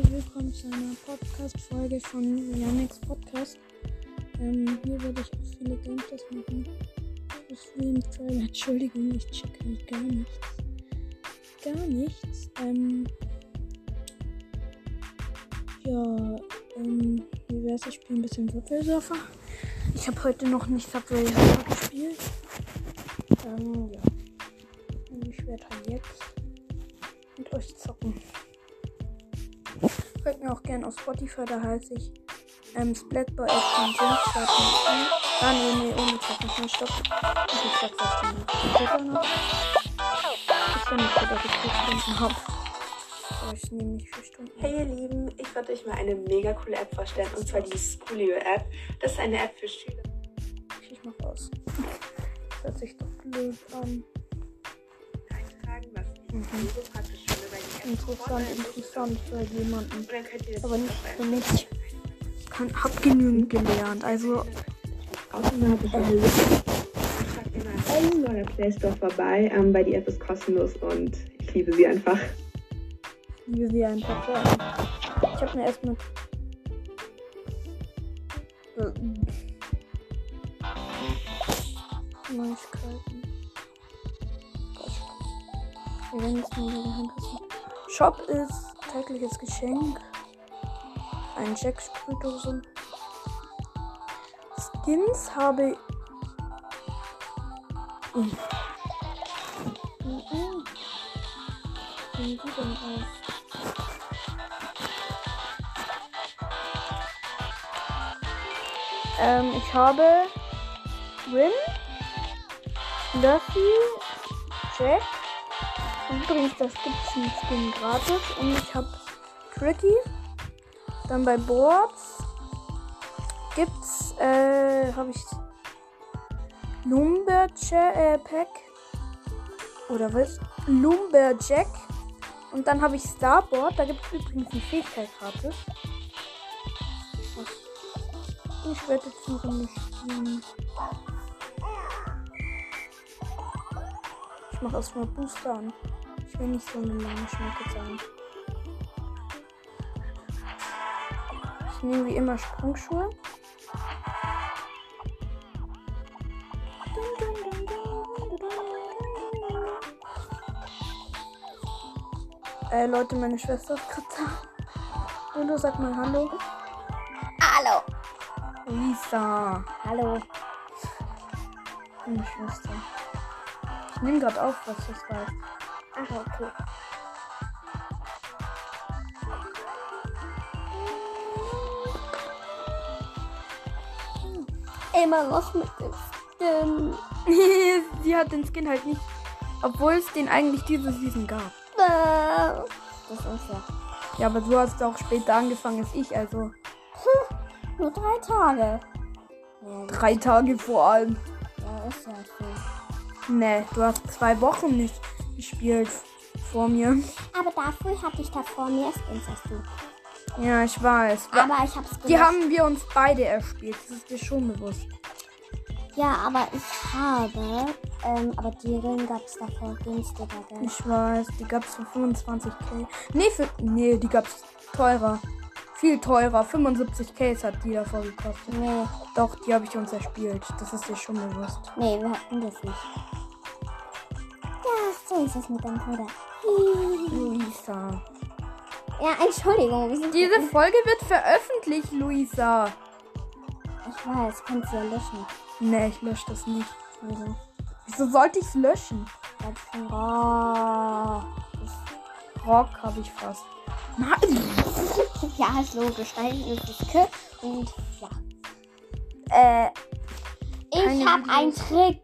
herzlich willkommen zu einer Podcast-Folge von Yannick's Podcast. Ähm, hier werde ich auch viele Gameplays machen. Das Stream Trailer, Entschuldigung, ich check halt gar nichts. Gar nichts. Ähm, ja, ähm, wie wär's? Ich spiele ein bisschen Subway. Ich habe heute noch nicht Subway Surfer gespielt. Ähm, ja. Ich werde halt jetzt mit euch zocken. Folgt mir auch gerne auf Spotify, da heiße ich ähm, Splatboy F.J. Ah, nee, nee, ohne Zocken, stopp. Ich sag das nicht. Ich bin nicht so, dass ich vier Stunden habe. Aber ich nehme nicht vier Stunden. Hey ihr Lieben, ich wollte euch mal eine mega coole App vorstellen und zwar die Schoolio App. Das ist eine App für Schüler. Ich mach aus. Das hört sich doch blöd an. Eintragen, was ich Mhm. so praktisch finde, weil Interessant, interessant für jemanden. Aber nicht für mich. Ich kann, hab genügend gelernt. Also, eine Liste. In eurer Play Store vorbei, ähm, weil die App ist kostenlos und ich liebe sie einfach. ich liebe sie einfach. Ja. Ich hab mir erstmal. Äh, Neuigkeiten. Wir werden jetzt mal wieder hinpassen. Shop ist tägliches Geschenk. Ein Jack Sprühdose. Skins habe ich. Aus? Ähm, ich habe Win, Luffy, Jack. Übrigens, das gibt's einen Skin gratis. Und ich habe Tricky. Dann bei Boards gibt's, äh, habe ich Lumberjack äh. Oder was? Lumberjack. Und dann habe ich Starboard. Da gibt es übrigens eine Fähigkeit gratis. Ich werde jetzt noch nicht spielen. Ich mache erstmal Booster an. Ich will nicht so eine lange Schnecke sein. Ich nehme wie immer Sprungschuhe. Äh, Leute, meine Schwester ist gerade da. Lulu, sag mal Hallo. Hallo. Lisa. Hallo. Meine Schwester. Ich nehme gerade auf, was das war. Ach, okay. Immer noch mit dem Skin. Sie hat den Skin halt nicht. Obwohl es den eigentlich diese Season gab. Das ist unfair. Ja, aber du hast auch später angefangen als ich, also Nur drei Tage. Ja, drei Tage vor allem. ja ist ja viel. Nee, du hast zwei Wochen nicht gespielt vor mir. Aber dafür hatte ich da vor mir Skins als du. Ja, ich weiß. Aber ich hab's Die gelöscht. haben wir uns beide erspielt. Das ist dir schon bewusst. Ja, aber ich habe. Ähm, aber die Ringe gab's davor günstiger, gell? Ich weiß, die gab's für 25k. Nee, für. Nee, die gab's teurer. Viel teurer. 75k hat die davor gekostet. Nee, Doch, die habe ich uns erspielt. Das ist dir schon bewusst. nee, wir hatten das nicht. So ist es mit deinem Bruder. Luisa. Ja, Entschuldigung. Diese Folge wird veröffentlicht, Luisa. Ich weiß, kannst du ja löschen. Nee, ich lösche das nicht. Also, Wieso sollte ich es löschen? von oh. Rock habe ich fast. Nein. Ja, ist logisch. Das K und ja. Äh, ich habe einen Trick.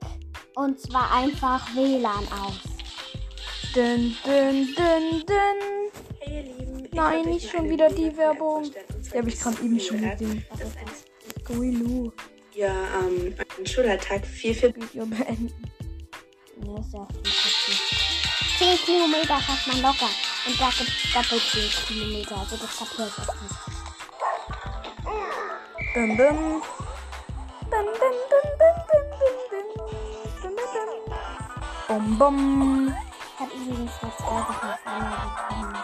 Und zwar einfach WLAN aus. Dün, dün, dün, dün. Hey ihr Lieben, ich Nein, nicht schon wieder die Werbung. Die habe ich gerade eben schon gesehen. Das Squiloo. ihr ähm, einen Schulalltag viel, viel Video beenden. Ja, ist ja viel zu viel. 10 Kilometer schafft man locker. Und da gibt es doppelt 10 Kilometer. Also das kapiere ich auch nicht. Dun. Dun, dun, dun, dun, dun, dun, dun. Dun, dun, dun. Bum, bum. Ich habe übrigens vor zwei Wochen auf einmal bekommen.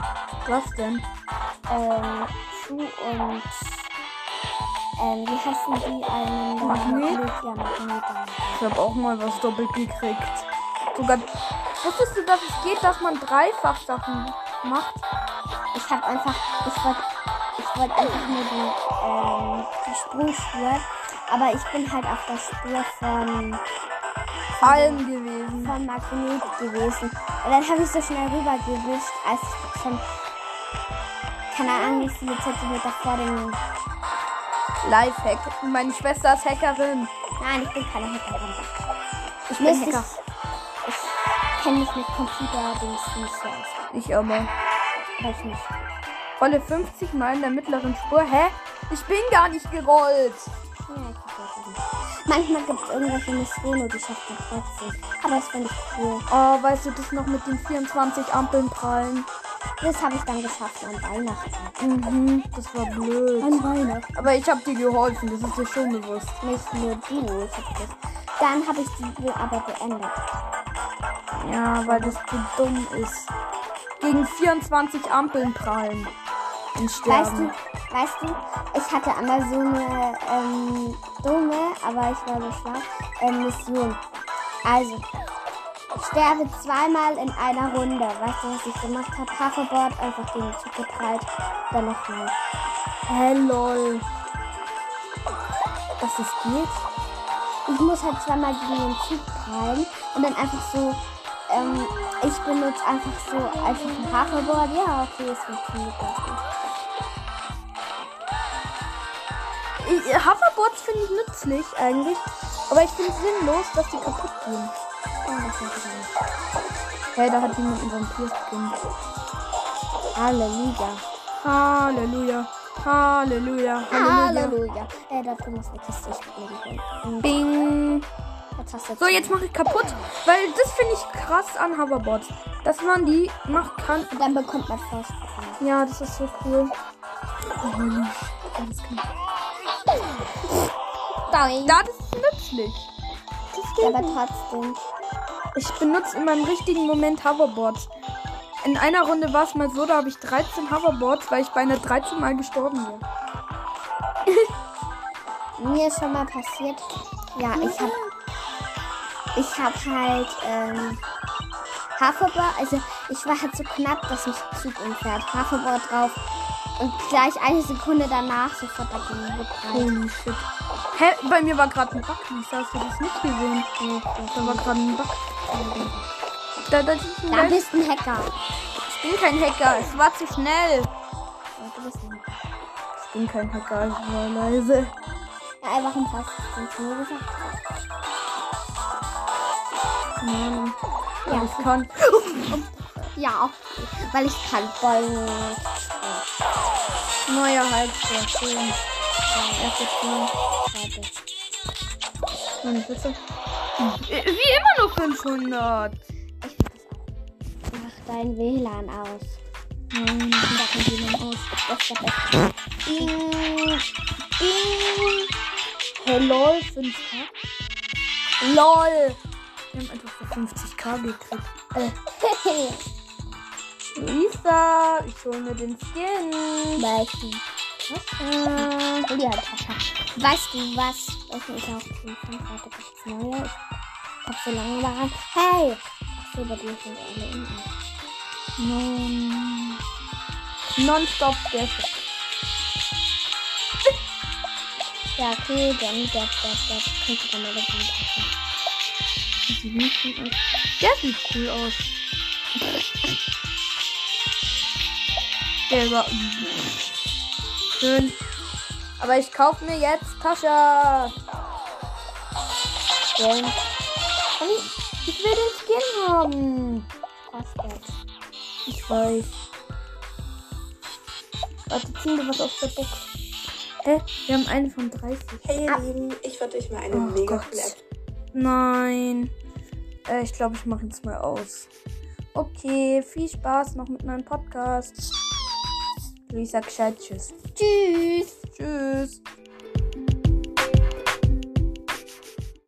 Was denn? ähm, Schuh und ähm, wie heißen die einen? Magnet? Ja, Magnet. Ich habe auch mal was doppelt gekriegt. Sogar. Wusstest du, dass es geht, dass man dreifach Sachen macht? Ich habe einfach, ich wollte ich wollte einfach nur die, ähm, die Sprungspur, aber ich bin halt auf der Spur von, Allen gewesen. von Magnet gewesen. Und dann habe ich so schnell rübergewischt, als ich schon, keine Ahnung, wie viele Zentimeter vor dem, Lifehack. Meine Schwester ist Hackerin. nein, ich bin keine Hackerin. Ich bin ist Hacker. es- Ich kenne mich mit Computer-Dings nicht so aus. Ich aber. Weiß nicht. Rolle 50 mal in der mittleren Spur. Hä? Ich bin gar nicht gerollt. Manchmal gibt es irgendwelche Missionen, die schafft man trotzdem. Aber das finde ich cool. Oh, weißt du das noch mit den 24 Ampeln prallen? Das habe ich dann geschafft an Weihnachten. Mhm, das war blöd. An Weihnachten. Aber ich habe dir geholfen, das ist dir schon bewusst. Nicht nur du. Ich hab das. Dann habe ich die Spiel aber beendet. Ja, weil das zu dumm ist. Gegen 24 Ampeln prallen. Und Weißt du, sterben. Weißt du, ich hatte einmal so eine ähm, dumme, aber ich war so schlau, ähm, Mission. Also, ich sterbe zweimal in einer Runde. Weißt du, was ich gemacht habe? Hoverboard einfach gegen den Zug geprallt. Dann nochmal. Hä, lol. Das geht? Ich muss halt zweimal gegen den Zug prallen und dann einfach so, ähm, ich benutze einfach so einfach ein Hoverboard. Ja, okay, es funktioniert ganz gut. Ich, Hoverboards finde ich nützlich eigentlich. Aber ich finde es sinnlos, dass die kaputt gehen. Das ich nicht. Hey, da hat jemand einen Vampir-Skin. Halleluja. Halleluja. Halleluja. Halleluja. Äh, da drin ist eine Kiste. Ich. Bing. So, jetzt mache ich kaputt. Weil das finde ich krass an Hoverboards. Dass man die machen kann. Und dann bekommt man Vorsprung. Ja, das ist so cool. Oh, holy. Alles klar. Doing. Da, das ist nützlich. Das geht Aber nicht. trotzdem. Ich benutze in meinem richtigen Moment Hoverboards. In einer Runde war es mal so, da habe ich 13 Hoverboards, weil ich beinahe 13 Mal gestorben wäre. Mir ist schon mal passiert. Ja, ich hab. Ich hab halt. Ähm, Hoverboard. Also, ich war halt so knapp, dass mich Zug umfährt. Hoverboard drauf. Und gleich eine Sekunde danach sofort dagegen geprallt. Holy shit. Hä, bei mir war gerade ein Bug. Lisa, hast du das nicht gesehen? Da war gerade ein Bug. Da, da, ist ein Da bist du ein Hacker. ich bin kein Hacker, es war zu schnell. Du bist ein Hacker. Ich bin kein Hacker, ich war leise. Ja, mir gesagt? Keine Ahnung. Ja. Ja, ich kann. Ja, weil ich kann beugen. Neuer Halbscher, schön. Erste Spiel. Warte. Meine Pizza. Wie immer noch 500. Ich mach dein WLAN aus. Nein, ich mach kein WLAN aus. Das ist der beste. Ding. Ding. Hey, lol, 5k. LOL. Wir haben einfach für 50k gekriegt. Äh, Luisa, ich hol mir den Skin. Weißt du. Äh, Hol dir halt Papa. Weißt du was? Welchen ich auch cool finde? Warte, gibt's neue? Ich hab so lange daran. Hey! Ach so, bei dir sind alle in. non. Nonstop der Ja, okay, dann der, der, der könnte dann mal davon passen. Der sieht cool aus. Der war schön. Aber ich kaufe mir jetzt Tascha. Und ich, ich will den Skin haben. Ich weiß. Warte, ziehen wir was aus der Box. Hä? Wir haben eine von 30. Hey ihr Lieben, ich wollte euch mal eine Oh mega Gott. Nein. Äh, ich glaube, ich mache jetzt mal aus. Okay, viel Spaß noch mit meinem Podcast. Luisa, gescheit, tschüss. Tschüss! Tschüss.